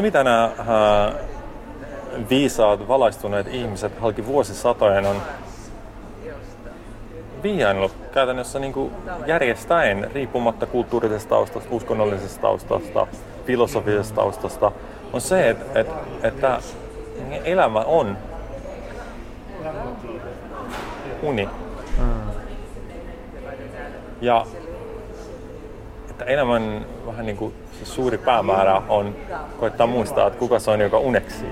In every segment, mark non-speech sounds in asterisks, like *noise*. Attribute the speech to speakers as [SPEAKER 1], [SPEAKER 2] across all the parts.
[SPEAKER 1] Mitä nämä äh, viisaat, valaistuneet ihmiset halki vuosisatojen on vihjaillut käytännössä niin kuin järjestäen, riippumatta kulttuurisesta taustasta, uskonnollisesta taustasta, filosofisesta taustasta, on se, että, että, että elämä on uni. Mm. Ja että elämän vähän niin kuin se suuri päämäärä on koittaa muistaa, että kuka se on, joka uneksii.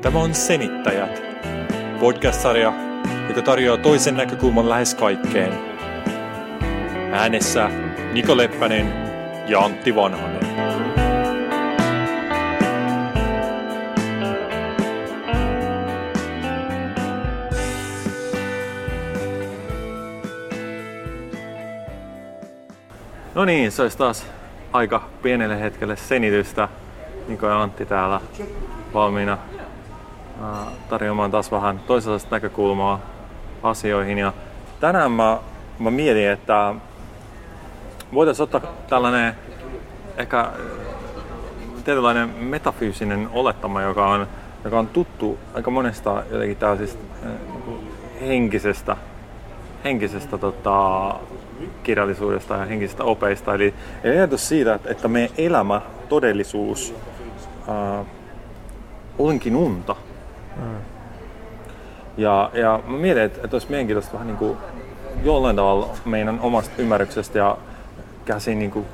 [SPEAKER 1] Tämä on Senittäjät, podcast-sarja, joka tarjoaa toisen näkökulman lähes kaikkeen. Äänessä Niko Leppänen ja Antti Vanhanen. No niin, se olisi taas aika pienelle hetkelle senitystä. Niko ja Antti täällä valmiina tarjoamaan taas vähän toisenlaista näkökulmaa asioihin. Ja tänään mä, mä mietin, että voitaisiin ottaa tällainen ehkä tietynlainen metafyysinen olettama, joka on, joka on tuttu aika monesta jotenkin tällaisista henkisestä, henkisestä tota, kirjallisuudesta ja henkisistä opeista. Eli, eli ajatus siitä, että, että meidän elämä, todellisuus ää, onkin unta. Mm. Ja, ja mä mietin, että, että olisi mielenkiintoista vähän niin kuin jollain tavalla meidän omasta ymmärryksestä ja käsin niin kuin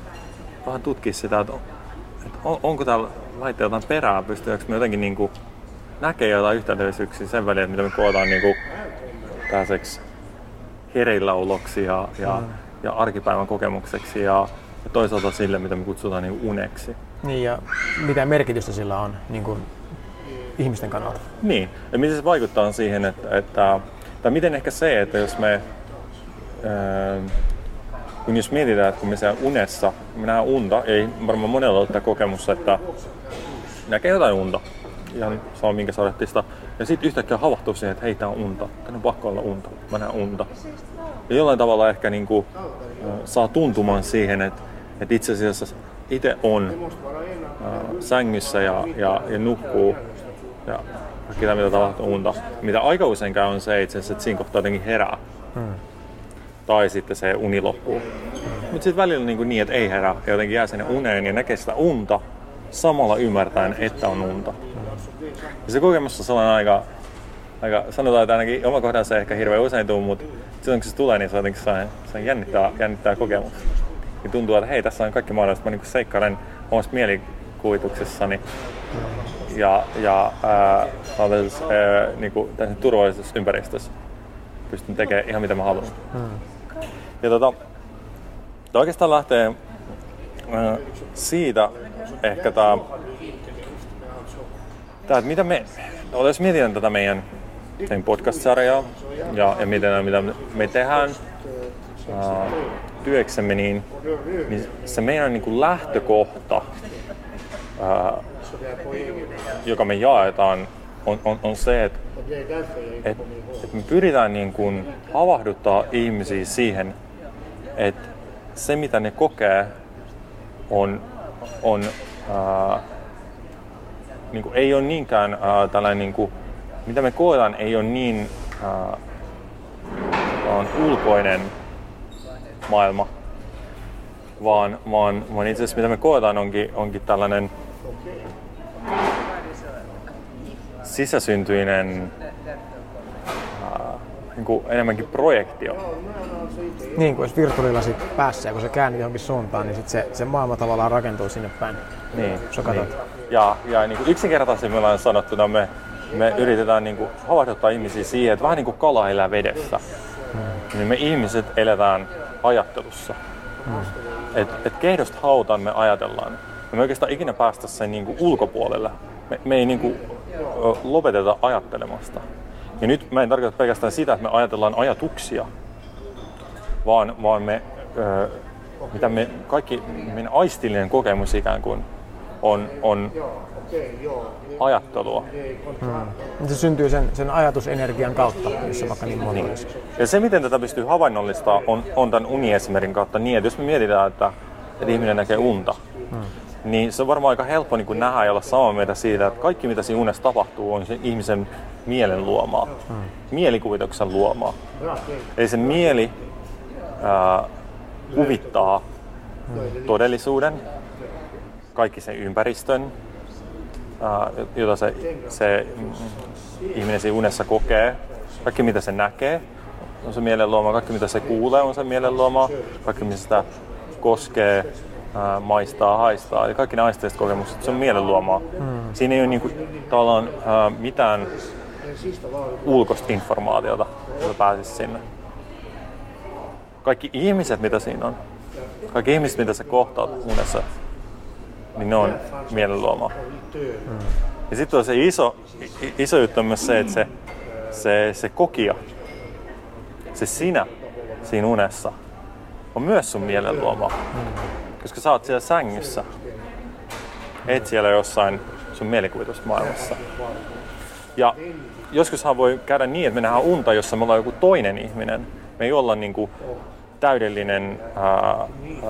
[SPEAKER 1] vähän tutkia sitä, että, että on, onko täällä laitteella jotain perää, pystyykö me jotenkin niin kuin näkee jotain yhteydellisyyksiä sen välillä, mitä me kootaan niin kuin tällaiseksi hereilläoloksi ja, ja, mm. ja arkipäivän kokemukseksi ja, ja toisaalta sille, mitä me kutsutaan niin uneksi.
[SPEAKER 2] Niin ja mitä merkitystä sillä on niin kuin ihmisten kannalta.
[SPEAKER 1] Niin, ja miten se vaikuttaa siihen, että, että tai miten ehkä se, että jos me, ää, kun jos mietitään, että kun me siellä unessa, me nähdään unta, ei varmaan monella ole kokemus, että näkee jotain unta, ihan sama minkä sortista, ja sitten yhtäkkiä havahtuu siihen, että hei, tää on unta, tää on pakko olla unta, mä näen unta. Ja jollain tavalla ehkä niin kuin, saa tuntumaan siihen, että, että itse asiassa itse on sängyssä ja, ja, ja nukkuu ja kaikki mitä tapahtuu unta. Mitä aika usein käy on se itse asiassa, että siinä kohtaa jotenkin herää. Hmm. Tai sitten se uni loppuu. Hmm. Mutta sitten välillä niin, niin, että ei herää ja jotenkin jää sinne uneen ja näkee sitä unta samalla ymmärtäen, että on unta. Ja se kokemus on sellainen aika, aika sanotaan, että ainakin oma kohdalla se ehkä hirveän usein tuu, mutta silloin kun se tulee, niin se on jotenkin sellainen, sellainen jännittää, jännittää kokemus. Ja tuntuu, että hei, tässä on kaikki mahdollista. Mä niin seikkailen omassa mielikuvituksessani ja, ja ää, ää, niin kuin, turvallisessa ympäristössä. Pystyn tekemään ihan mitä mä haluan. Hmm. Ja tota, oikeastaan lähtee ää, siitä ehkä tää, tää mitä me, jos mietitään tätä meidän, meidän podcast-sarjaa ja, ja miten, mitä me tehdään ää, työksemme, niin, niin se meidän niin kuin lähtökohta ää, joka me jaetaan, on, on, on se, että et, et me pyritään niin kuin havahduttaa ihmisiä siihen, että se mitä ne kokee on, on ää, niin kuin, ei ole niinkään ää, tällainen, niin kuin, mitä me koetaan, ei ole niin ää, on ulkoinen maailma, vaan, vaan, vaan itse asiassa mitä me koetaan onkin, onkin tällainen sisäsyntyinen äh, niin kuin enemmänkin projektio.
[SPEAKER 2] Niin, kun jos virtuaalilasi päässä ja kun se käännyt johonkin suuntaan, niin sit se, se maailma tavallaan rakentuu sinne päin.
[SPEAKER 1] Niin, niin. Ja, ja niin kuin yksinkertaisimmillaan sanottuna me, me yritetään niin kuin havahduttaa ihmisiä siihen, että vähän niin kuin kala elää vedessä. Hmm. Niin me ihmiset eletään ajattelussa. Hmm. Et, et kehdosta hautaan me ajatellaan. Ja me oikeastaan ikinä päästä sen niin kuin ulkopuolelle. Me, me ei niin kuin lopeteta ajattelemasta. Ja nyt mä en tarkoita pelkästään sitä, että me ajatellaan ajatuksia, vaan, vaan me, mitä me, kaikki meidän aistillinen kokemus ikään kuin on, on ajattelua.
[SPEAKER 2] Mm. Se syntyy sen, sen ajatusenergian kautta, jos se vaikka niin muotoilisi.
[SPEAKER 1] Niin. Ja se, miten tätä pystyy havainnollistamaan, on, on tämän uniesimerkin kautta niin, että jos me mietitään, että, että ihminen näkee unta, mm. Niin se on varmaan aika helppo niin nähdä ja olla samaa mieltä siitä, että kaikki mitä siinä unessa tapahtuu on sen ihmisen mielen luomaa, mm. mielikuvituksen luomaa. Eli se mieli ää, kuvittaa mm. todellisuuden, kaikki sen ympäristön, jota se, se ihminen siinä unessa kokee, kaikki mitä se näkee, on se mielen luoma, kaikki mitä se kuulee on se mielen luoma, kaikki mitä sitä koskee, ää, maistaa, haistaa, eli kaikki ne aisteiset kokemukset, se on mielen luomaa. Mm. Siinä ei ole niinku, tavallaan ää, mitään ulkoista informaatiota, joka pääsisi sinne. Kaikki ihmiset, mitä siinä on, kaikki ihmiset, mitä sä kohtaat unessa, niin ne on mielen luomaa. Mm. Ja sitten on se iso, iso juttu on myös se, että se, se, se kokija, se sinä siinä unessa, on myös sun mielen luoma. Mm. Koska sä oot siellä sängyssä, et siellä jossain sun mielikuvitusmaailmassa. Ja joskushan voi käydä niin, että me nähdään unta, jossa me ollaan joku toinen ihminen. Me ei olla niin kuin täydellinen ää, niin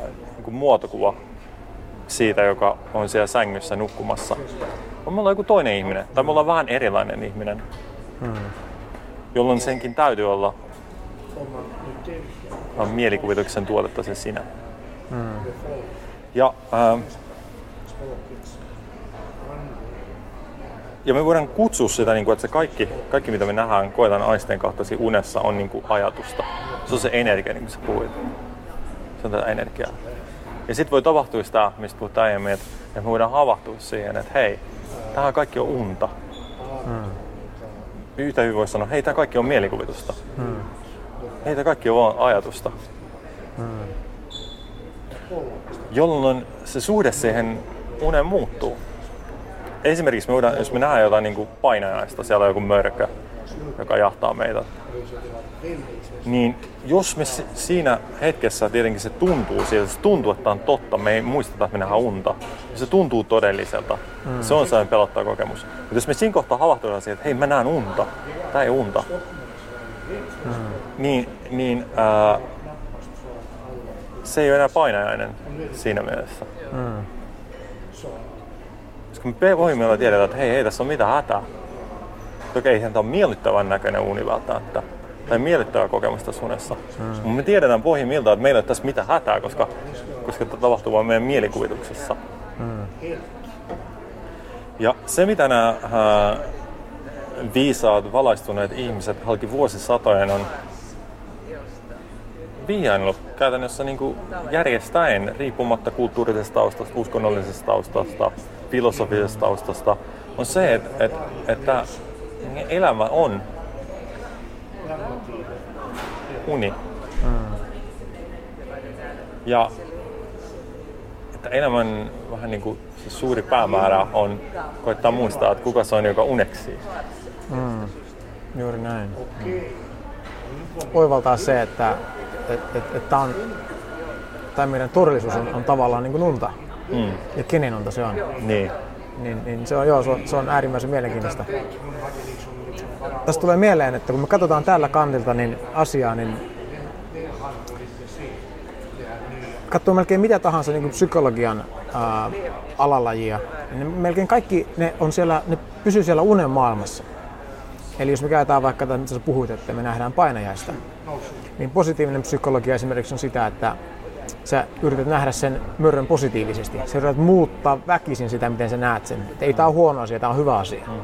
[SPEAKER 1] kuin muotokuva siitä, joka on siellä sängyssä nukkumassa. Me ollaan joku toinen ihminen, tai me ollaan vähän erilainen ihminen, hmm. jolloin senkin täytyy olla mielikuvituksen tuotetta se sinä. Ja, ähm, ja me voidaan kutsua sitä, niin kuin, että se kaikki, kaikki, mitä me nähdään, koetaan aisteen kautta unessa, on niin kuin ajatusta. Se on se energia, niin kuin sä puhuit. Se on tätä energiaa. Ja sitten voi tapahtua sitä, mistä puhuttiin aiemmin, että, me voidaan havahtua siihen, että hei, tämä kaikki on unta. Hmm. Yhtä hyvin voisi sanoa, hei, tämä kaikki on mielikuvitusta. Hmm. Hei, tämä kaikki on vaan ajatusta. Jolloin se suhde siihen uneen muuttuu. Esimerkiksi me voidaan, jos me nähdään jotain niin kuin painajaista, siellä on joku mörkö, joka jahtaa meitä niin jos me siinä hetkessä tietenkin se tuntuu siltä, se tuntuu, että on totta, me ei muisteta, että me nähdään unta, se tuntuu todelliselta. Mm. Se on sellainen pelottava kokemus. Mutta jos me siinä kohtaa havahtutaan siihen, että hei mä näen unta, tämä ei unta, mm. niin, niin ää, se ei ole enää painajainen siinä mielessä. Mm. Koska me voimme tiedetään, että hei, ei tässä ole mitään hätää. Toki ei tämä ole miellyttävän näköinen uni välttämättä tai miellyttävä kokemus tässä unessa. Mm. Mutta me tiedetään pohjimmiltaan, että meillä ei ole tässä mitään hätää, koska, koska tämä tapahtuu vain meidän mielikuvituksessa. Mm. Ja se, mitä nämä äh, viisaat, valaistuneet ihmiset halki vuosisatojen on vihjainnut käytännössä niin kuin järjestäen, riippumatta kulttuurisesta taustasta, uskonnollisesta taustasta, filosofisesta taustasta, on se, että, että, että elämä on uni. Mm. Ja että elämän vähän niin kuin se suuri päämäärä on koittaa muistaa, että kuka se on, joka uneksii. Mm.
[SPEAKER 2] Juuri näin. Mm. Oivaltaa se, että et, et, et tämä on, tämä meidän todellisuus on, on tavallaan niin kuin unta. Mm. Ja kenen unta se on.
[SPEAKER 1] Niin.
[SPEAKER 2] Niin, niin se, on, joo, se, on, se on äärimmäisen mielenkiintoista tästä tulee mieleen, että kun me katsotaan tällä kantilta niin asiaa, niin katsoo melkein mitä tahansa niin psykologian ää, alalajia, niin melkein kaikki ne, on siellä, ne pysyy siellä unen maailmassa. Eli jos me käytetään vaikka tätä, mitä sä puhuit, että me nähdään painajaista, niin positiivinen psykologia esimerkiksi on sitä, että sä yrität nähdä sen mörrön positiivisesti. Sä yrität muuttaa väkisin sitä, miten sä näet sen. Että ei tämä ole huono asia, tämä on hyvä asia. Mm.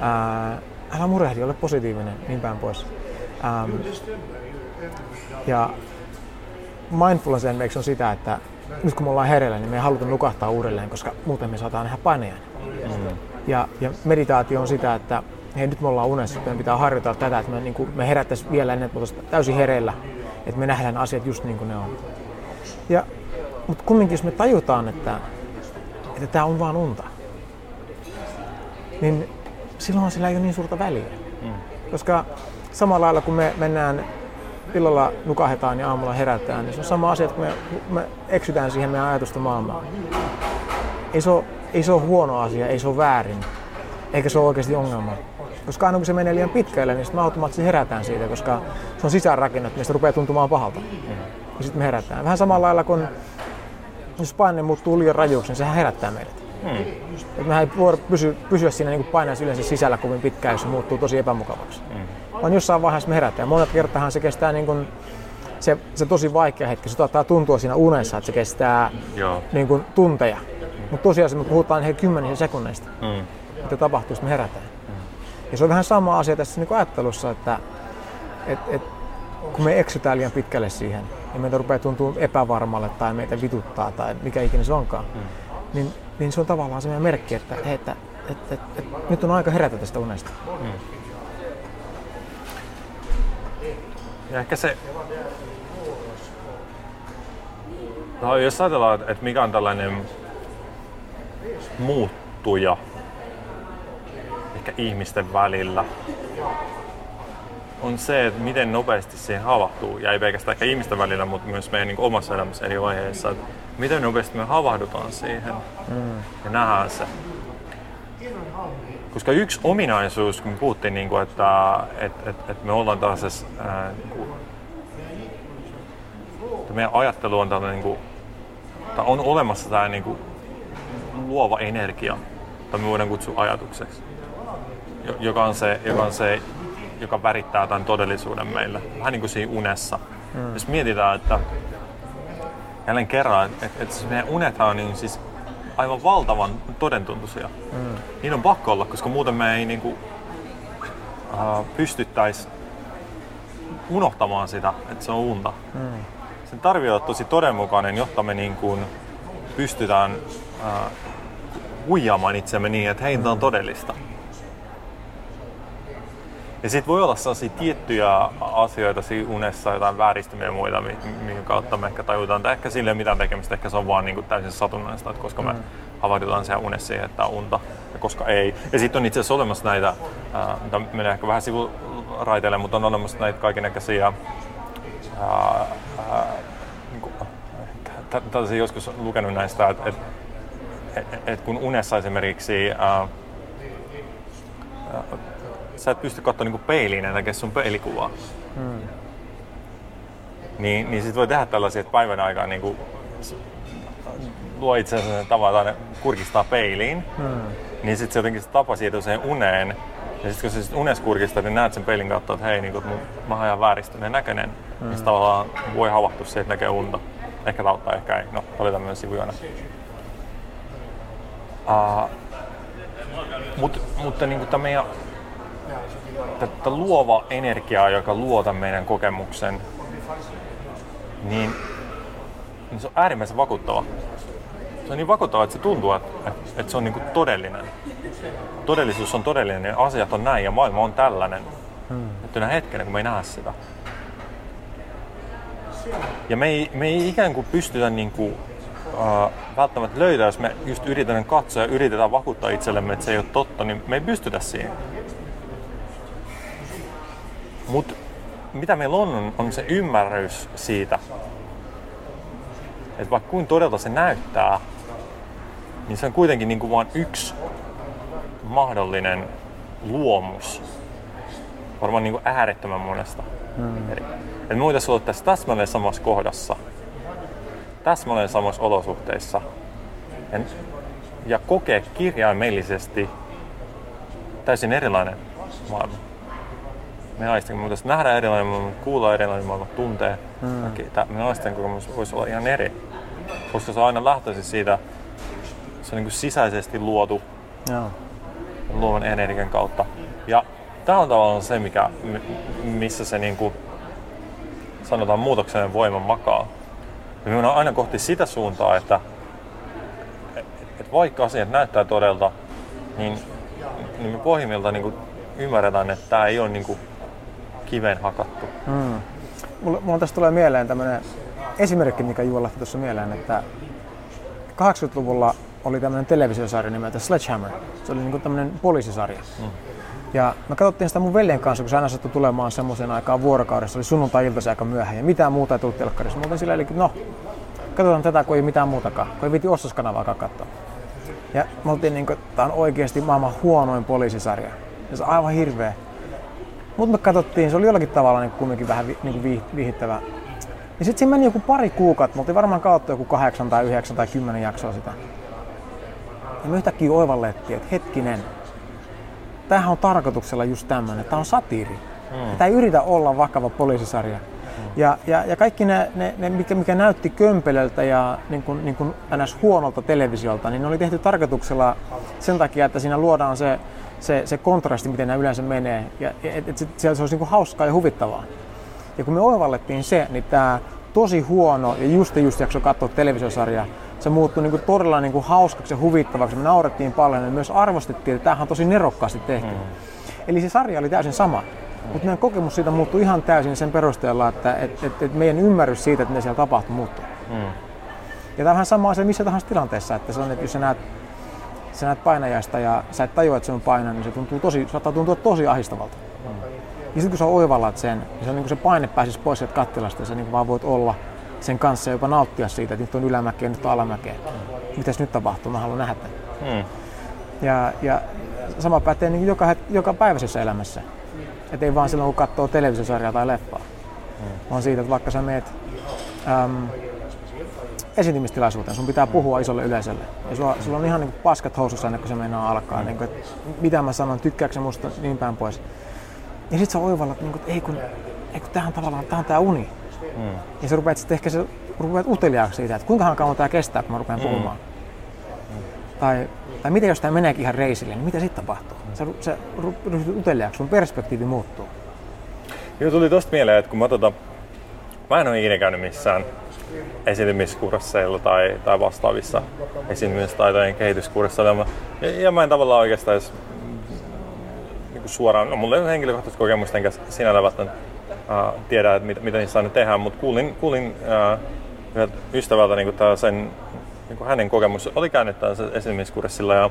[SPEAKER 2] Ää, älä murehdi, ole positiivinen, niin päin pois. Ähm, ja mindfulness esimerkiksi on sitä, että nyt kun me ollaan hereillä, niin me ei haluta nukahtaa uudelleen, koska muuten me saadaan nähdä painajan. Mm. Ja, ja meditaatio on sitä, että hei nyt me ollaan unessa, meidän pitää harjoitella tätä, että me, niin kuin, me herättäisiin vielä ennen, että me täysin hereillä, että me nähdään asiat just niin kuin ne on. Ja, mutta kumminkin jos me tajutaan, että, että tämä on vaan unta, niin silloin sillä ei ole niin suurta väliä. Mm. Koska samalla lailla kun me mennään illalla nukahetaan ja aamulla herätään, niin se on sama asia, että me, me eksytään siihen meidän ajatusta maailmaan. ei se, ole, ei se ole huono asia, ei se ole väärin, eikä se ole oikeasti ongelma. Koska aina kun se menee liian pitkälle, niin sitten me automaattisesti herätään siitä, koska se on sisäänrakennettu, niin se rupeaa tuntumaan pahalta. Mm. Ja sitten me herätään. Vähän samalla lailla kuin jos paine muuttuu liian rajuksi, niin sehän herättää meidät. Hmm. Et mehän ei voi pysy, pysyä siinä niin painajassa yleensä sisällä kovin pitkään, jos se muuttuu tosi epämukavaksi. Hmm. Vaan jossain vaiheessa me herätään. Monet kertahan se kestää niin kuin, se, se tosi vaikea hetki. Se tuottaa tuntua siinä unessa, että se kestää niin kuin, tunteja. Mutta tosiaan me puhutaan ihan kymmenistä sekunneista, hmm. Mitä tapahtuu, jos me herätään. Ja se on vähän sama asia tässä niin ajattelussa, että et, et, kun me eksytään liian pitkälle siihen, ja meitä rupeaa tuntua epävarmalle tai meitä vituttaa tai mikä ikinä se onkaan, hmm. niin, niin se on tavallaan sellainen merkki, että, että, että, että, että, että nyt on aika herätä tästä unesta. Hmm.
[SPEAKER 1] Ja ehkä se, no, jos ajatellaan, että mikä on tällainen muuttuja ehkä ihmisten välillä, on se, että miten nopeasti siihen havahtuu, ja ei pelkästään ehkä ihmisten välillä, mutta myös meidän niin omassa elämässä eri vaiheissa, että miten nopeasti me havahdutaan siihen mm. ja nähdään se. Koska yksi ominaisuus, kun me puhuttiin, niin kuin, että, että, että, että me ollaan tällaisessa, ää, niin kuin, että meidän ajattelu on tällainen, niin kuin, on olemassa tämä niin kuin, luova energia, jota me voidaan kutsua ajatukseksi, joka on se, joka on se joka värittää tämän todellisuuden meille, vähän niin kuin siinä unessa. Mm. Jos mietitään, että jälleen kerran, että, että, että meidän unethan on niin siis aivan valtavan todentuntuisia. Mm. Niin on pakko olla, koska muuten me ei niin kuin, uh, pystyttäisi unohtamaan sitä, että se on unta. Mm. Sen tarvii olla tosi todenmukainen, jotta me niin kuin pystytään uh, huijaamaan itsemme niin, että hei, tämä on todellista. Ja sitten voi olla sellaisia tiettyjä asioita siinä unessa, jotain vääristymiä ja muita, minkä kautta me ehkä tajutaan, että ehkä sille ei mitään tekemistä, ehkä se on vaan niin kuin täysin satunnaista, että koska me mm. havahdutaan siellä unessa siihen, että on unta ja koska ei. Ja sitten on itse asiassa olemassa näitä, äh, menee ehkä vähän sivuraiteille, mutta on olemassa näitä kaikenlaisia äh, äh, niin tällaisia joskus lukenut näistä, että et, et, et kun unessa esimerkiksi äh, sä et pysty katsoa niinku peiliin ja näkee sun peilikuvaa. Hmm. Niin, niin sit voi tehdä tällaisia, että päivän aikaan niinku luo itse asiassa tavan, että kurkistaa peiliin. Hmm. Niin sitten se jotenkin se tapa siihen uneen. Ja sitten kun sä sit unessa kurkistaa, niin näet sen peilin kautta, että hei, niin mä oon ihan vääristyneen näköinen. Hmm. Ja tavallaan voi havahtua siihen, että näkee unta. Ehkä tauttaa, ehkä ei. No, oli tämmöinen sivujuona. Uh, mut, mutta niin kuin meidän tätä luova energiaa, joka luota meidän kokemuksen, niin, niin se on äärimmäisen vakuuttava. Se on niin vakuuttava, että se tuntuu, että, että se on niin kuin todellinen. Todellisuus on todellinen ja asiat on näin ja maailma on tällainen. Hmm. Että hetkenä, kun me ei näe sitä. Ja me ei, me ei ikään kuin pystytä niin kuin, uh, välttämättä löytää, jos me just yritetään katsoa ja yritetään vakuuttaa itsellemme, että se ei ole totta, niin me ei pystytä siihen. Mutta mitä meillä on, on se ymmärrys siitä, että vaikka kuin todelta se näyttää, niin se on kuitenkin niin kuin vain yksi mahdollinen luomus. Varmaan niin kuin äärettömän monesta. Hmm. Eli, että voitaisiin olla tässä täsmälleen samassa kohdassa, täsmälleen samassa olosuhteissa ja, ja kokea kirjaimellisesti täysin erilainen maailma me naisten kun nähdään erilainen maailma, kuulla erilainen maailma, tuntee. Mm. Me naisten kokemus voisi olla ihan eri. Koska se on aina lähtöisin siitä, se on niin kuin sisäisesti luotu Joo. luovan energian kautta. Ja tämä on tavallaan se, mikä, missä se niin kuin, sanotaan muutoksen voima makaa. Ja me on aina kohti sitä suuntaa, että, että vaikka asiat näyttää todelta, niin, niin me pohjimmiltaan niin kuin ymmärretään, että tämä ei ole niin kuin kiveen hakattu. Mm.
[SPEAKER 2] Mulla, mulla tästä tulee mieleen tämmöinen esimerkki, mikä Juolahti tuossa mieleen, että 80-luvulla oli tämmöinen televisiosarja nimeltä Sledgehammer. Se oli niinku tämmöinen poliisisarja. Mm. Ja me katsottiin sitä mun veljen kanssa, kun se aina sattui tulemaan semmoisen aikaan vuorokaudessa, oli sunnuntai-iltaisin aika myöhään ja mitään muuta ei tullut telkkarissa. Mutta sillä eli, no, katsotaan tätä, kun ei mitään muutakaan, kun ei viti ostoskanavaakaan katsoa. Ja me oltiin niinku, tää on oikeasti maailman huonoin poliisisarja. Ja se on aivan hirveä. Mutta me katsottiin, se oli jollakin tavalla niin kumminkin vähän vi, niin viihdyttävä. Ja sitten siinä meni joku pari kuukautta, me oltiin varmaan kautta joku kahdeksan tai yhdeksän tai kymmenen jaksoa sitä. Ja me yhtäkkiä oivallettiin, että hetkinen, tämähän on tarkoituksella just tämmöinen, tämä on satiiri. Mm. Tämä ei yritä olla vakava poliisisarja. Mm. Ja, ja, ja kaikki ne, ne, ne mikä, mikä näytti kömpelöltä ja niin kuin, niin kuin ns. huonolta televisiolta, niin ne oli tehty tarkoituksella sen takia, että siinä luodaan se, se, se kontrasti, miten nämä yleensä menee. Ja et, et, se, se olisi niin kuin hauskaa ja huvittavaa. Ja kun me oivallettiin se, niin tämä tosi huono ja just just jakso katsoa televisiosarja, se muuttui niin kuin todella niin kuin hauskaksi ja huvittavaksi. Me naurettiin paljon ja myös arvostettiin, että tämähän on tosi nerokkaasti tehty. Mm. Eli se sarja oli täysin sama. Mm. Mutta meidän kokemus siitä muuttui ihan täysin sen perusteella, että et, et, et meidän ymmärrys siitä, että mitä siellä tapahtuu, muuttui. Mm. Ja tämä on vähän sama asia missä tahansa tilanteessa, että se on, että jos sä näet, sä näet painajasta ja sä et tajua, että se on paina, niin se tuntuu tosi, saattaa tuntua tosi ahdistavalta. Mm. Ja sitten kun sä oivallat sen, niin se, on, niin kuin se paine pääsisi pois sieltä kattilasta ja sä niin vaan voit olla sen kanssa jopa nauttia siitä, että nyt on ylämäkeä, nyt on alamäkeä. Mm. Mitäs nyt tapahtuu? Mä haluan nähdä tämän. Mm. Ja, ja sama pätee niin joka, joka päiväisessä elämässä. Et ei vaan silloin, kun katsoo televisiosarjaa tai leffaa. Mm. Vaan siitä, että vaikka sä meet äm, esiintymistilaisuuteen, sun pitää puhua isolle yleisölle. Ja sulla, sulla on ihan niin paskat housussa ennen kuin se meinaa alkaa. Niin kuin, että mitä mä sanon, tykkääkö musta, niin päin pois. Ja sit sä oivallat, niin kuin, että ei kun, ei kun tämähän tavallaan, tää on tää uni. Mm. Ja sä rupeat sitten ehkä se, rupeat uteliaaksi siitä, että kuinka kauan tämä kestää, kun mä rupean mm. puhumaan. Mm. Tai, tai mitä jos tämä meneekin ihan reisille, niin mitä sitten tapahtuu? Mm. Sä, sä ryhdyt uteliaaksi, sun perspektiivi muuttuu.
[SPEAKER 1] Joo, tuli tosta mieleen, että kun mä, tota, mä en ole ikinä käynyt missään esiintymiskursseilla tai, tai vastaavissa esiintymistaitojen kehityskursseilla. Ja, ja mä en tavallaan oikeastaan edes niin suoraan, no mulla ei ole henkilökohtaista kokemusta enkä sinällä välttämättä äh, tiedä, että mit, mitä niissä aina tehdään, mutta kuulin, kuulin äh, ystävältä niin kuin sen, niin kuin hänen kokemus oli käynyt esiintymiskurssilla ja,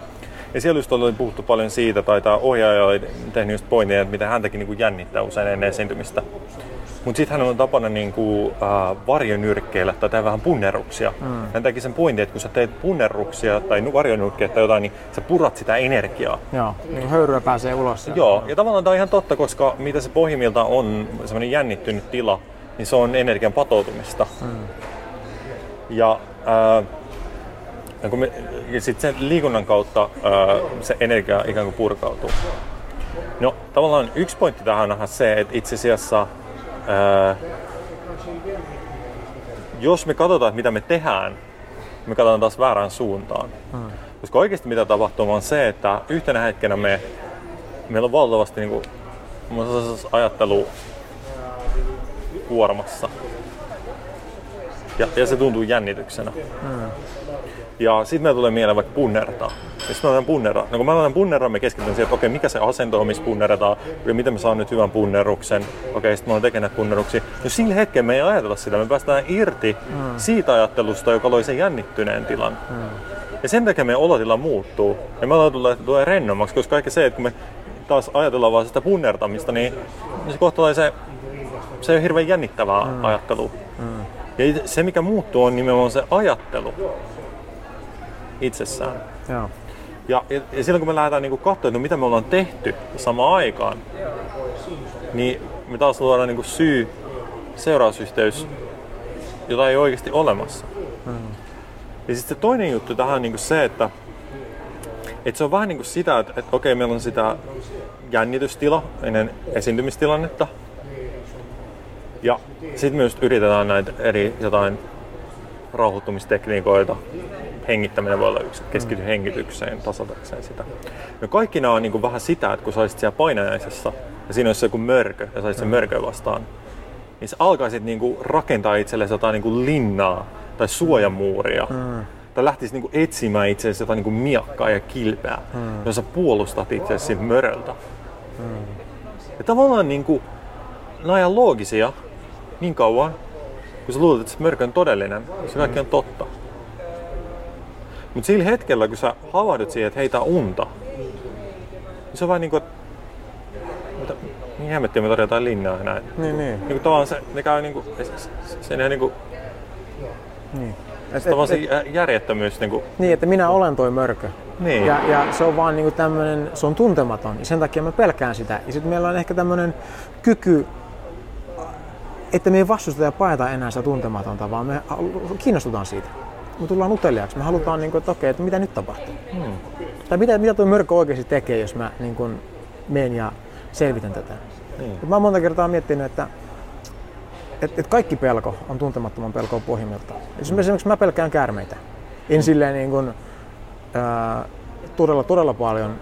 [SPEAKER 1] ja siellä just oli puhuttu paljon siitä, tai tämä ohjaaja oli tehnyt just pointin, että miten häntäkin niin kuin jännittää usein ennen esiintymistä. Mutta sitten hän on tapana niin kuin, äh, varjonyrkkeillä tai tehdä vähän punneruksia. Mm. Hän teki sen pointin, että kun sä teet punneruksia tai varjonyrkkeitä tai jotain, niin sä purat sitä energiaa.
[SPEAKER 2] Joo, niin höyryä pääsee ulos.
[SPEAKER 1] Joo, ja tavallaan tämä on ihan totta, koska mitä se pohjimmilta on, semmoinen jännittynyt tila, niin se on energian patoutumista. Mm. Ja, äh, ja, kun me, ja sit sen liikunnan kautta äh, se energia ikään kuin purkautuu. No tavallaan yksi pointti tähän on se, että itse asiassa ää, jos me katsotaan, että mitä me tehdään, me katsotaan taas väärään suuntaan. Hmm. Koska oikeasti mitä tapahtuu on se, että yhtenä hetkenä me, meillä on valtavasti niin kuin, ajattelu kuormassa. Ja, ja se tuntuu jännityksenä. Hmm. Ja sitten meillä tulee mieleen vaikka punnertaa. Ja sitten mä punnerra. No kun mä aloitan punnerraa, me keskityn siihen, että okei, mikä se asento on, missä punnerrataan, ja miten mä saan nyt hyvän punnerruksen. Okei, sitten mä oon tekemään punneruksia. No sillä hetkellä me ei ajatella sitä, me päästään irti mm. siitä ajattelusta, joka loi sen jännittyneen tilan. Mm. Ja sen takia meidän olotila muuttuu. Ja me ollaan tulee, tulee rennommaksi, koska kaikki se, että kun me taas ajatellaan vaan sitä punnertamista, niin, niin se kohta se, se on hirveän jännittävää mm. ajattelua. Mm. Ja se, mikä muuttuu, on nimenomaan se ajattelu itsessään. Joo. Ja, ja, ja silloin kun me lähdetään niin katsomaan, että no mitä me ollaan tehty samaan aikaan, niin me taas luodaan niin syy, seurausyhteys, jota ei oikeasti olemassa. Hmm. Ja sitten se toinen juttu tähän on niin se, että, että se on vähän niin kuin sitä, että, että okei, meillä on sitä jännitystila ennen esiintymistilannetta. Ja sitten myös yritetään näitä eri jotain rauhoittumistekniikoita hengittäminen voi olla yksi, keskity mm. hengitykseen tasatakseen sitä. No kaikki nämä on niin kuin vähän sitä, että kun sä olisit siellä painajaisessa ja siinä olisi joku mörkö ja saisit sen mm. mörkö vastaan, niin sä alkaisit niin kuin rakentaa itsellesi jotain niin kuin linnaa tai suojamuuria. Mm. Tai lähtisi niin kuin etsimään itsellesi jotain niin kuin miakkaa ja kilpeä, mm. jossa puolustat itsesi möröltä. Mm. Ja tavallaan niin kuin, nämä on loogisia niin kauan, kun sä luulet, että se mörkö on todellinen, se kaikki on totta. Mutta sillä hetkellä, kun sä havahdut siihen, että heitä unta, niin se on vaan niinku, että niin hemmettiin me tarjotaan linnaa näin.
[SPEAKER 2] Niin, niin.
[SPEAKER 1] Niinku tavallaan se, ne käy niinku, se, se, se niinku,
[SPEAKER 2] Niin.
[SPEAKER 1] Et, et, se et, järjettömyys. Niin, kuin...
[SPEAKER 2] niin, että minä olen toi mörkö.
[SPEAKER 1] Niin.
[SPEAKER 2] Ja, ja se on vaan niin tämmöinen, se on tuntematon ja sen takia mä pelkään sitä. Ja sitten meillä on ehkä tämmöinen kyky, että me ei vastusteta ja paeta enää sitä tuntematonta, vaan me kiinnostutaan siitä. Me tullaan uteliaaksi. Me halutaan, niin kuin, että okei, että mitä nyt tapahtuu. Hmm. Tai mitä, mitä tuo mörkö oikeasti tekee, jos mä niin kuin, menen ja selvitän tätä. Hmm. Mä oon monta kertaa miettinyt, että et, et kaikki pelko on tuntemattoman pelkoa pohjimmiltaan. Esimerkiksi mä pelkään käärmeitä. En silleen niin kuin, ää, todella, todella paljon.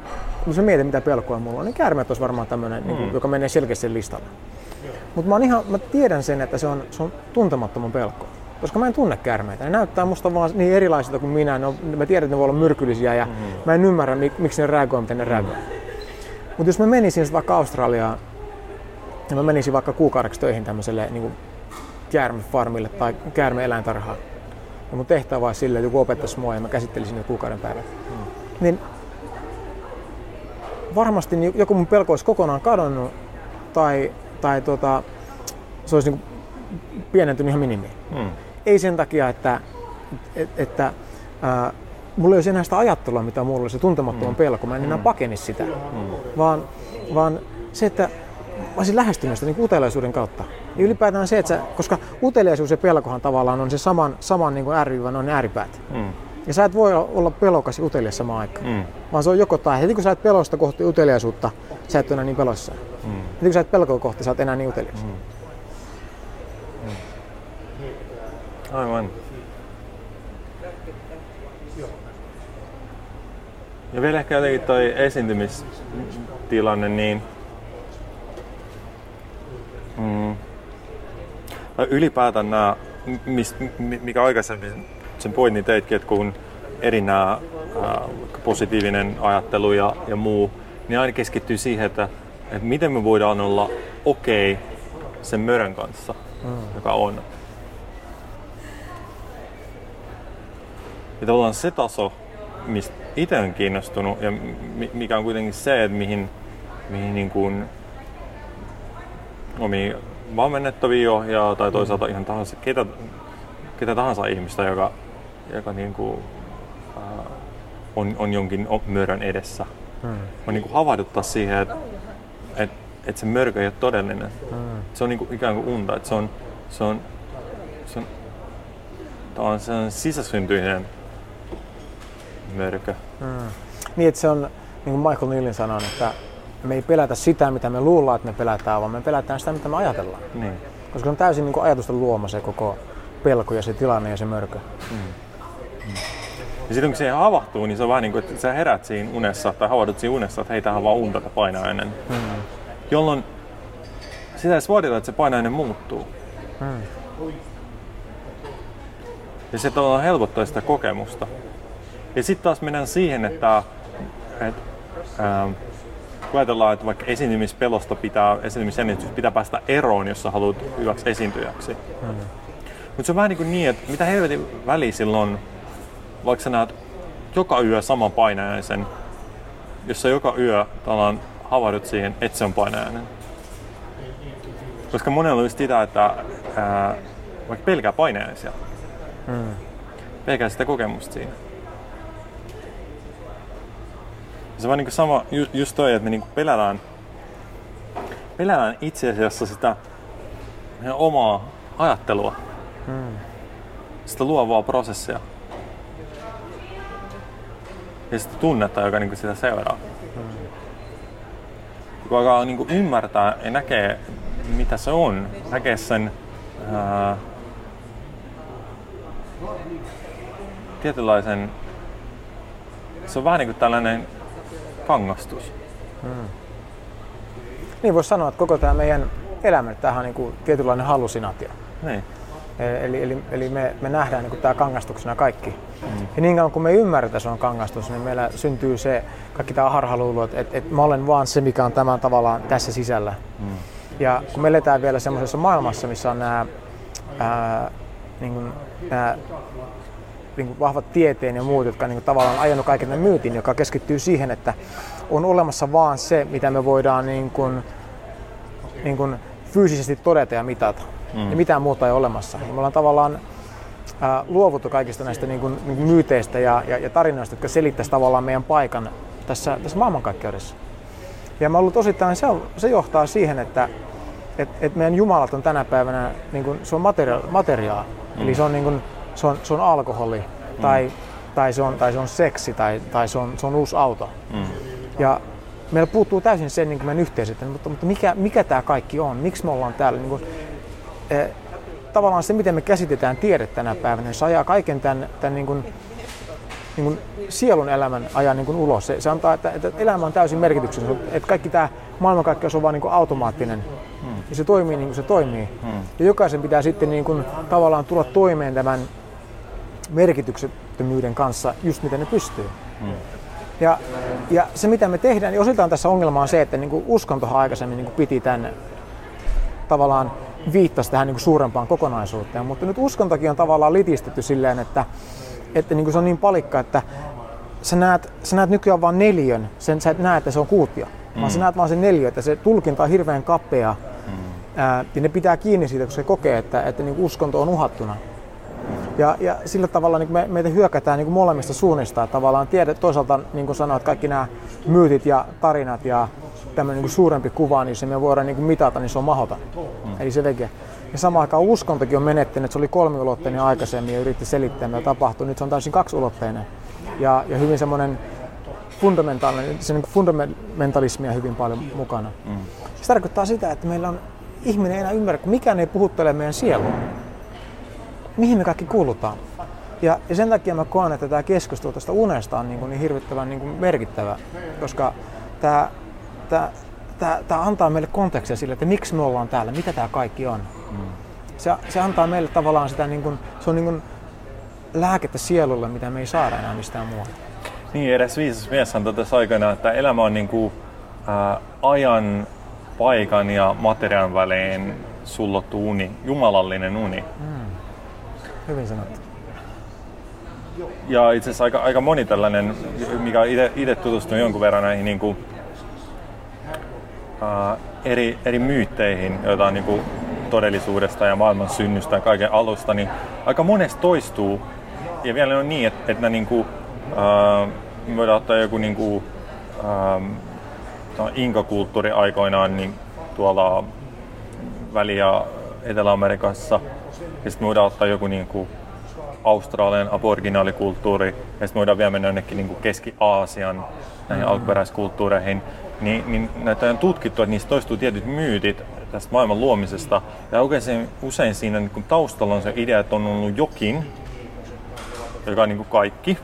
[SPEAKER 2] Kun sä mietit, mitä pelkoa mulla on, niin käärmeet olisi varmaan tämmöinen, mm. niin kuin, joka menee selkeästi listalle. Mutta mä, ihan, mä tiedän sen, että se on, se on tuntemattoman pelko. Koska mä en tunne käärmeitä. Ne näyttää musta vaan niin erilaisilta kuin minä. Ne on, mä tiedän, että ne voi olla myrkyllisiä ja mm. mä en ymmärrä, mik, miksi ne reagoi, miten ne reagoi. Mutta jos mä menisin vaikka Australiaan ja mä menisin vaikka kuukaudeksi töihin tämmöiselle niin kuin käärmefarmille tai käärmeeläintarhaan. Ja mun tehtävä olisi sille, että joku opettaisi mua ja mä käsittelisin ne kuukauden päivät. Hmm. Niin varmasti joku mun pelko olisi kokonaan kadonnut tai, tai tota, se olisi niin pienentynyt ihan minimiin. Hmm. Ei sen takia, että, että, ää, mulla ei olisi enää sitä ajattelua, mitä mulla oli se tuntemattoman hmm. pelko. Mä en enää hmm. pakeni sitä, hmm. vaan, vaan se, että mä olisin lähestynyt sitä niin uteliaisuuden kautta. Ja ylipäätään se, että sä, koska uteliaisuus ja pelkohan tavallaan on se saman, saman niin kuin ääriviivan on ääripäät. Mm. Ja sä et voi olla pelokas ja utelias samaan aikaan. Mm. Vaan se on joko tai. Heti kun sä et pelosta kohti uteliaisuutta, sä et ole enää niin pelossa. Mm. Heti kun sä et pelkoa kohti, sä et enää niin utelias. Mm.
[SPEAKER 1] Mm. Aivan. Ja vielä ehkä jotenkin toi esiintymistilanne, niin Mm. Ylipäätään nämä, mikä aikaisemmin sen pointin teitkin, että kun eri nämä positiivinen ajattelu ja, ja muu, niin aina keskittyy siihen, että, että miten me voidaan olla okei okay sen mörön kanssa, mm. joka on. Ja tavallaan se taso, mistä itse on kiinnostunut ja mikä on kuitenkin se, että mihin, mihin niin kuin omia valmennettavia ohjaa tai toisaalta ihan tahansa, ketä, ketä tahansa ihmistä, joka, joka niin kuin, äh, on, on jonkin mörön edessä. Hmm. On niin kuin havahduttaa siihen, että et, et se mörkö ei ole todellinen. Hmm. Se on niin kuin ikään kuin unta. Että se on, se on, se on, on, se on sisäsyntyinen mörkö.
[SPEAKER 2] Hmm. Niin, että se on, niin kuin Michael Nealin sanoi, että me ei pelätä sitä, mitä me luullaan, että me pelätään, vaan me pelätään sitä, mitä me ajatellaan.
[SPEAKER 1] Niin.
[SPEAKER 2] Koska se on täysin niin kuin ajatusten luoma se koko pelko ja se tilanne ja se mörkö. Mm.
[SPEAKER 1] Mm. Ja sitten kun se havahtuu, niin se on vähän niin kuin, että sä herät siinä unessa tai havahdut siinä unessa, että hei, tähän on vaan unta painajainen. Mm. Jolloin sitä edes vaaditaan, että se painajainen muuttuu. Mm. Ja se helpottaa sitä kokemusta. Ja sitten taas mennään siihen, että, että ähm, kun ajatellaan, että vaikka esiintymispelosta pitää, esiintymisjännitys pitää päästä eroon, jos sä haluat hyväksi esiintyjäksi. Mm. Mutta se on vähän niin, kuin niin, että mitä helvetin väli silloin, vaikka sä näet joka yö saman painajaisen, jos sä joka yö tavallaan havahdut siihen, että se on painajainen. Koska monella on just sitä, että ää, vaikka pelkää painajaisia, mm. pelkää sitä kokemusta siinä. Se on niin sama, ju, just toi, että me niin pelätään, pelätään itse asiassa sitä meidän omaa ajattelua, hmm. sitä luovaa prosessia ja sitä tunnetta, joka niin sitä seuraa. Hmm. Kun alkaa niin ymmärtää ja näkee, mitä se on, näkee sen ää, tietynlaisen se on vähän niin kuin tällainen kangastus. Hmm.
[SPEAKER 2] Niin voisi sanoa, että koko tämä meidän elämä tähän on niin kuin tietynlainen hallusinaatio.
[SPEAKER 1] Niin.
[SPEAKER 2] E, eli, eli, eli me, me nähdään niin kuin tämä kangastuksena kaikki. Mm. Ja niin kauan kun me ymmärretään, että se on kangastus, niin meillä syntyy se kaikki tämä harhaluulo, että, että, että mä olen vaan se, mikä on tämän tavallaan tässä sisällä. Mm. Ja kun me eletään vielä semmoisessa maailmassa, missä on nämä, ää, niin kuin, nämä niin kuin vahvat tieteen ja muut, jotka niin kuin tavallaan ajanut kaiken tämän myytin, joka keskittyy siihen, että on olemassa vaan se, mitä me voidaan niin kuin, niin kuin fyysisesti todeta ja mitata. Mm. Ja mitään muuta ei ole olemassa. Ja me ollaan tavallaan ää, luovuttu kaikista näistä niin kuin, niin kuin myyteistä ja, ja, ja tarinoista, jotka selittäisi tavallaan meidän paikan tässä, tässä maailmankaikkeudessa. Ja mä ollut osittain, se, on, se johtaa siihen, että et, et meidän jumalat on tänä päivänä, niin kuin, se on materia, materiaa. Mm. Eli se on, niin kuin, se on, se on alkoholi mm. tai, tai, se on, tai se on seksi tai, tai se, on, se on uusi auto. Mm. Ja meillä puuttuu täysin sen niin meidän yhteisöt, mutta, mutta mikä, mikä tämä kaikki on? Miksi me ollaan täällä? Niin kuin, eh, tavallaan se, miten me käsitetään tiede tänä päivänä, niin se ajaa kaiken tämän, tämän niin kuin, niin kuin sielun elämän ajan niin kuin ulos. Se, se antaa, että, että elämä on täysin merkityksellinen, että kaikki tämä maailmankaikkeus on vaan niin kuin automaattinen hmm. ja se toimii niin kuin se toimii. Hmm. Ja jokaisen pitää sitten niin kuin, tavallaan tulla toimeen tämän merkityksettömyyden kanssa just miten ne pystyy. Hmm. Ja, ja se mitä me tehdään, niin osiltaan tässä ongelma on se, että niin kuin uskontohan aikaisemmin niin kuin piti tämän tavallaan viittasi tähän niin kuin suurempaan kokonaisuuteen, mutta nyt uskontokin on tavallaan litistetty silleen, että, että niin kuin se on niin palikka, että sä näet, sä näet nykyään vain neljön, sen, sä et näe, että se on kuutio, mm. vaan sä näet vain sen neljö, että se tulkinta on hirveän kapea mm. ää, ja ne pitää kiinni siitä, kun se kokee, että, että niin kuin uskonto on uhattuna. Ja, ja sillä tavalla niin me, meitä hyökätään niin molemmista suunnista. Tavallaan tiedät, toisaalta niin kuin sanoit, kaikki nämä myytit ja tarinat ja tämmöinen niin suurempi kuva, niin se me voidaan niin mitata, niin se on mahdoton. Mm. Eli se veke. Ja samaan aikaan uskontokin on menettänyt, että se oli kolmiulotteinen aikaisemmin ja yritti selittää, mitä tapahtui. Nyt se on täysin kaksiulotteinen. Ja, ja hyvin semmoinen fundamentaalinen, se niin fundamentalismia hyvin paljon mukana. Mm. Se tarkoittaa sitä, että meillä on ihminen ei enää ymmärrä, kun mikään ei puhuttele meidän sielua. Mihin me kaikki kuulutaan? Ja, ja sen takia mä koen, että tämä keskustelu tästä unesta on niin, kuin niin hirvittävän niin kuin merkittävä, koska tämä tämä antaa meille kontekstia sille, että miksi me ollaan täällä, mitä tämä kaikki on. Mm. Se, se antaa meille tavallaan sitä, niin kuin, se on niin kuin lääkettä sielulle, mitä me ei saada enää mistään muualta.
[SPEAKER 1] Niin, edes viisas mieshän totesi aikana, että elämä on niin kuin, ää, ajan, paikan ja materiaan välein sullottu uni, jumalallinen uni. Mm.
[SPEAKER 2] Hyvin sanottu.
[SPEAKER 1] Ja itse asiassa aika, aika moni tällainen, mikä itse tutustunut jonkun verran näihin niin kuin, uh, eri, eri myytteihin, joita on niin kuin todellisuudesta ja maailman synnystä ja kaiken alusta, niin aika monesti toistuu. Ja vielä on niin, että, että niin kuin, uh, voidaan ottaa joku niin kuin, uh, inkakulttuuri aikoinaan niin tuolla Väli- ja Etelä-Amerikassa. Ja sitten voidaan ottaa joku niin kuin Australian aboriginaalikulttuuri ja sitten voidaan vielä mennä jonnekin niin kuin Keski-Aasian näihin mm. alkuperäiskulttuureihin niin, niin näitä on tutkittu, että niistä toistuu tietyt myytit tästä maailman luomisesta. Ja usein, usein siinä niin kuin taustalla on se idea, että on ollut jokin, joka on niin kuin kaikki,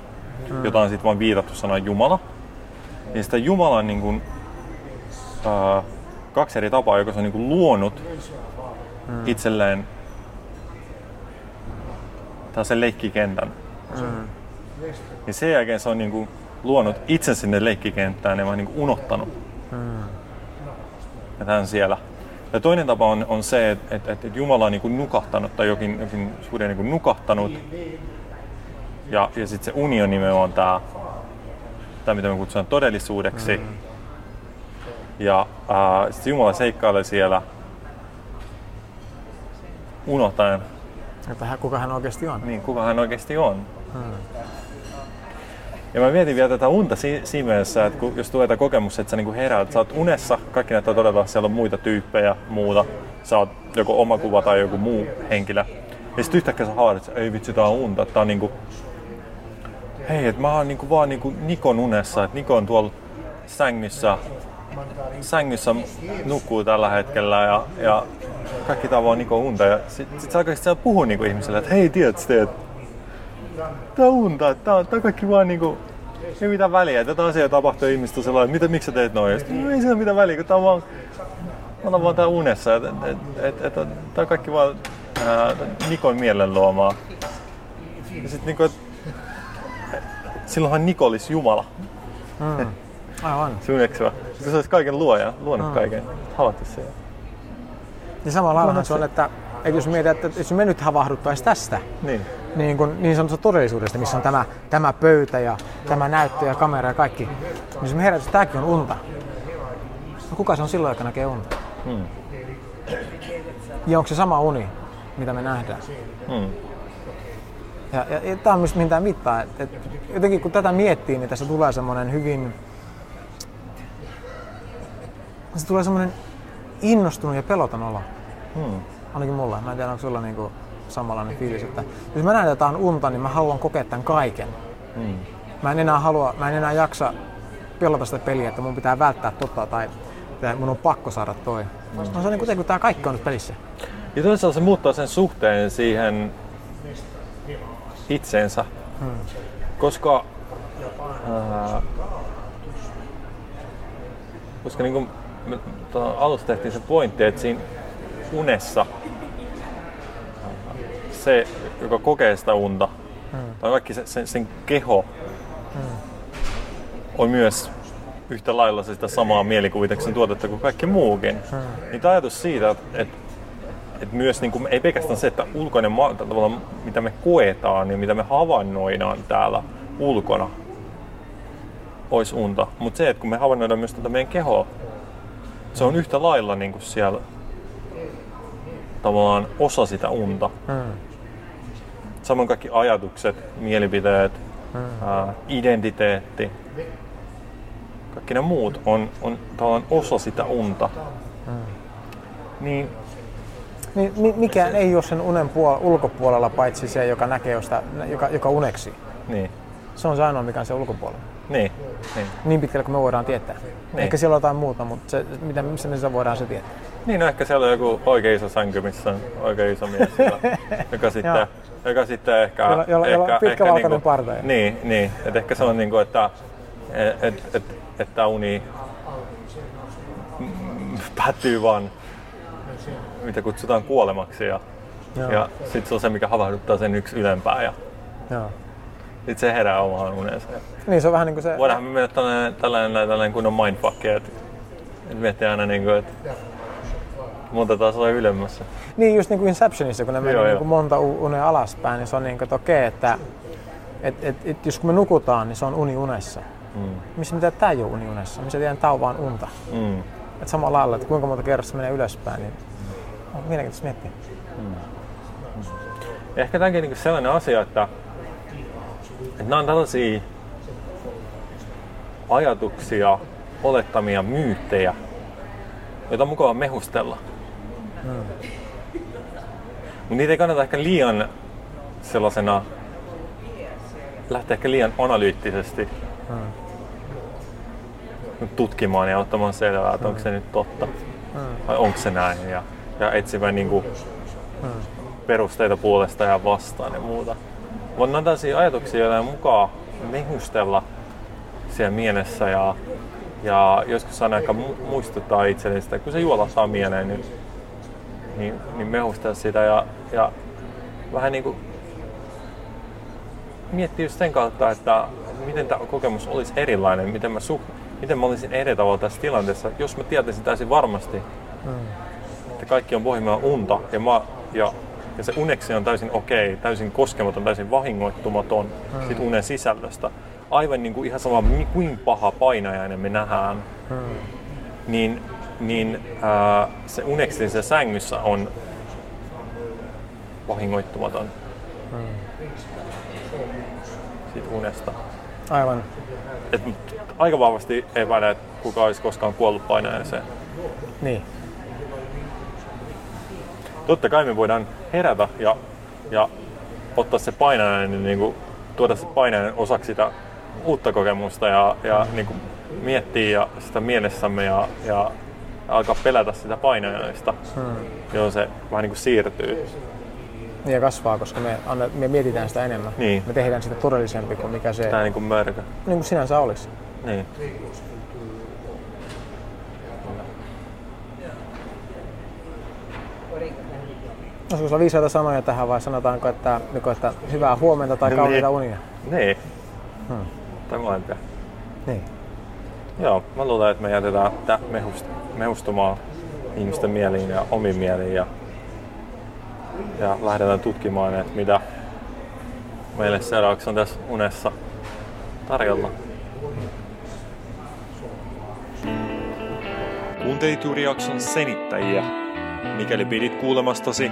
[SPEAKER 1] mm. jota on sitten vain viitattu sana Jumala. Ja sitä Jumalan niin kuin, ää, kaksi eri tapaa, joka se on niin kuin luonut mm. itselleen tällaisen leikkikentän. Mm. Ja sen jälkeen se on niin kuin luonut itse sinne leikkikenttään ja vaan niin unohtanut. Hmm. Ja tämän siellä. Ja toinen tapa on, on se, että, että, että Jumala on niin nukahtanut tai jokin, jokin suhde niin nukahtanut. Ja, ja sitten se uni on nimenomaan tämä, tämä mitä me kutsutaan todellisuudeksi. Hmm. Ja äh, sitten Jumala seikkailee siellä unohtaen.
[SPEAKER 2] Että kuka hän oikeasti on.
[SPEAKER 1] Niin, kuka hän oikeasti on. Hmm. Ja mä mietin vielä tätä unta si- siinä mielessä, että kun, jos tulee tämä kokemus, että sä niinku heräät, sä oot unessa, kaikki näyttää todella, siellä on muita tyyppejä, muuta, sä oot joko oma kuva tai joku muu henkilö. Ja sitten yhtäkkiä sä haadat, että ei vitsi, tää on unta, tää on niinku, hei, että mä oon niinku vaan niinku Nikon unessa, että Niko on tuolla sängyssä, sängyssä nukkuu tällä hetkellä ja, ja kaikki vaan Nikon unta. Ja sit, sit sä alkaisit puhua niinku ihmiselle, että hei, tiedätkö, että tää on unta, että tää tää on kaikki vaan niinku, ei mitään väliä, että jotain asiaa tapahtuu ihmistä sellainen, mitä, miksi sä teet noin? Sitten, no, ei siinä mitään väliä, kun tää on vaan, mä vaan tää unessa, että et, et, et, et, tää on kaikki vaan ää, Nikon mielen luomaa. Ja sit niinku, et, silloinhan Niko olisi Jumala.
[SPEAKER 2] Mm. Aivan.
[SPEAKER 1] Suunneksua. Se olisi kaiken luoja, luonut mm. kaiken, havaittu se.
[SPEAKER 2] Ja samalla lailla se on, että, että jos mietit, että jos me nyt havahduttaisiin tästä,
[SPEAKER 1] niin
[SPEAKER 2] niin, kuin, niin sanotusta todellisuudesta, missä on tämä, tämä pöytä ja tämä näyttö ja kamera ja kaikki. Niin se me herätys, että tämäkin on unta. No kuka se on silloin, joka näkee unta? Hmm. Ja onko se sama uni, mitä me nähdään? Hmm. Ja, ja, ja tämä on myös mitään mittaa. Et, et, jotenkin kun tätä miettii, niin tässä tulee semmoinen hyvin... Se tulee semmoinen innostunut ja peloton olo.
[SPEAKER 1] Hmm.
[SPEAKER 2] Ainakin mulla. Mä en tiedä, onko sulla niinku samanlainen fiilis, että jos mä näen jotain unta, niin mä haluan kokea tämän kaiken.
[SPEAKER 1] Hmm.
[SPEAKER 2] Mä en enää halua, mä en enää jaksa pelata sitä peliä, että mun pitää välttää tota tai mun on pakko saada toi. Mm. No se on niin kuin, kun tää kaikki on nyt pelissä.
[SPEAKER 1] Ja toisaalta se muuttaa sen suhteen siihen itseensä. Hmm. Koska, ää, koska niin kuin me alussa tehtiin se pointti, että siinä unessa se, joka kokee sitä unta, hmm. tai kaikki se, sen, sen keho, hmm. on myös yhtä lailla sitä samaa mielikuvituksen tuotetta kuin kaikki muukin. Hmm. Niin tämä ajatus siitä, että, että, että myös niin kuin, ei pelkästään se, että ulkoinen maa, tavallaan, mitä me koetaan ja niin mitä me havainnoidaan täällä ulkona, olisi unta. Mutta se, että kun me havainnoidaan myös tätä meidän kehoa, se on yhtä lailla niin kuin siellä tavallaan osa sitä unta. Hmm. Samoin kaikki ajatukset, mielipiteet, hmm. ää, identiteetti, kaikki ne muut on, on tavallaan osa sitä unta. Hmm. Niin,
[SPEAKER 2] niin mikään ei ole sen unen puol- ulkopuolella paitsi se, joka näkee josta, joka, joka uneksi.
[SPEAKER 1] Niin.
[SPEAKER 2] Se on se ainoa, mikä on se ulkopuolella.
[SPEAKER 1] Niin. Niin,
[SPEAKER 2] niin pitkälle kuin me voidaan tietää. Niin. Ehkä siellä on jotain muuta, mutta se, mitä, missä me sitä voidaan se tietää.
[SPEAKER 1] Niin, no ehkä siellä on joku oikein iso sänky, missä on oikein iso mies, joka, *laughs* sitten, joka sitten ehkä...
[SPEAKER 2] Jolla, jolla,
[SPEAKER 1] ehkä,
[SPEAKER 2] jolla pitkä
[SPEAKER 1] ehkä niinku,
[SPEAKER 2] parta.
[SPEAKER 1] Niin, niin. Et ehkä se on niin kuin, että et, et, et, että uni päättyy vaan, mitä kutsutaan kuolemaksi. Ja, ja sitten se on se, mikä havahduttaa sen yksi ylempää. Ja
[SPEAKER 2] Joo.
[SPEAKER 1] Sitten se herää omaan uneensa.
[SPEAKER 2] Niin se on vähän niin kuin se...
[SPEAKER 1] Voidaan me mennä tällainen, tällainen, tällainen kunnon mindfuck, että, että miettii aina niin kuin, että monta tasoa ylemmässä.
[SPEAKER 2] Niin just niin kuin Inceptionissa, kun ne menee niin kuin monta unea alaspäin, niin se on niin kuin, että okei, että et, et, et, jos kun me nukutaan, niin se on uni unessa. Mm. Missä mitä tämä ei ole uniunessa, missä tiedän, tämä on vaan unta. Mm. Et samalla lailla, että kuinka monta kerrasta menee ylöspäin, niin on mielenkiintoista miettiä. Mm.
[SPEAKER 1] Mm. Ehkä tämäkin niin sellainen asia, että, että nämä on tällaisia ajatuksia, olettamia myyttejä, joita on mukava mehustella. Mm. Mutta niitä ei kannata ehkä liian sellaisena, lähteä ehkä liian analyyttisesti hmm. tutkimaan ja ottamaan selvää, että hmm. onko se nyt totta hmm. vai onko se näin ja, ja etsimään niin kuin, hmm. perusteita puolesta ja vastaan ja muuta. Vaan nämä tällaisia ajatuksia, joilla mukaan mehustella siellä mielessä ja, ja joskus aina ehkä muistuttaa itselleni sitä, kun se juolahtaa mieleen, niin, niin, niin mehustella sitä ja, ja vähän niin kuin miettiä just sen kautta, että miten tämä kokemus olisi erilainen, miten mä, suht, miten mä olisin eri tavalla tässä tilanteessa, jos mä tietäisin täysin varmasti, mm. että kaikki on pohjimmillaan unta ja, mä, ja, ja se uneksi on täysin okei, okay, täysin koskematon, täysin vahingoittumaton mm. sit unen sisällöstä. Aivan niin kuin ihan sama, kuin paha painajainen me nähdään, mm. niin, niin ää, se uneksi se sängyssä on vahingoittumaton. Mm. Siitä unesta.
[SPEAKER 2] Aivan.
[SPEAKER 1] Et aika vahvasti epäilen, että kuka olisi koskaan kuollut painajaiseen.
[SPEAKER 2] Niin.
[SPEAKER 1] Totta kai me voidaan herätä ja, ja ottaa se painajainen, niin kuin, tuoda se painajainen osaksi sitä uutta kokemusta ja, ja niin kuin miettiä ja sitä mielessämme ja, ja alkaa pelätä sitä painajaista, hmm. jolloin se vähän niin kuin siirtyy
[SPEAKER 2] niin ja kasvaa, koska me, anna, me mietitään sitä enemmän.
[SPEAKER 1] Niin.
[SPEAKER 2] Me tehdään sitä todellisempi kuin mikä se...
[SPEAKER 1] Tää niin kuin mörkö.
[SPEAKER 2] Niin kuin sinänsä olisi.
[SPEAKER 1] Niin.
[SPEAKER 2] Olisiko sulla viisaita sanoja tähän vai sanotaanko, että, että hyvää huomenta tai kauniita niin. unia?
[SPEAKER 1] Niin. Hmm. Tai molempia.
[SPEAKER 2] Niin.
[SPEAKER 1] Joo, mä luulen, että me jätetään mehustumaan ihmisten mieliin ja omiin mieliin ja ja lähdetään tutkimaan, että mitä meille seuraavaksi on tässä unessa tarjolla. Kuuntelit juuri jakson senittäjiä. Mikäli pidit kuulemastasi,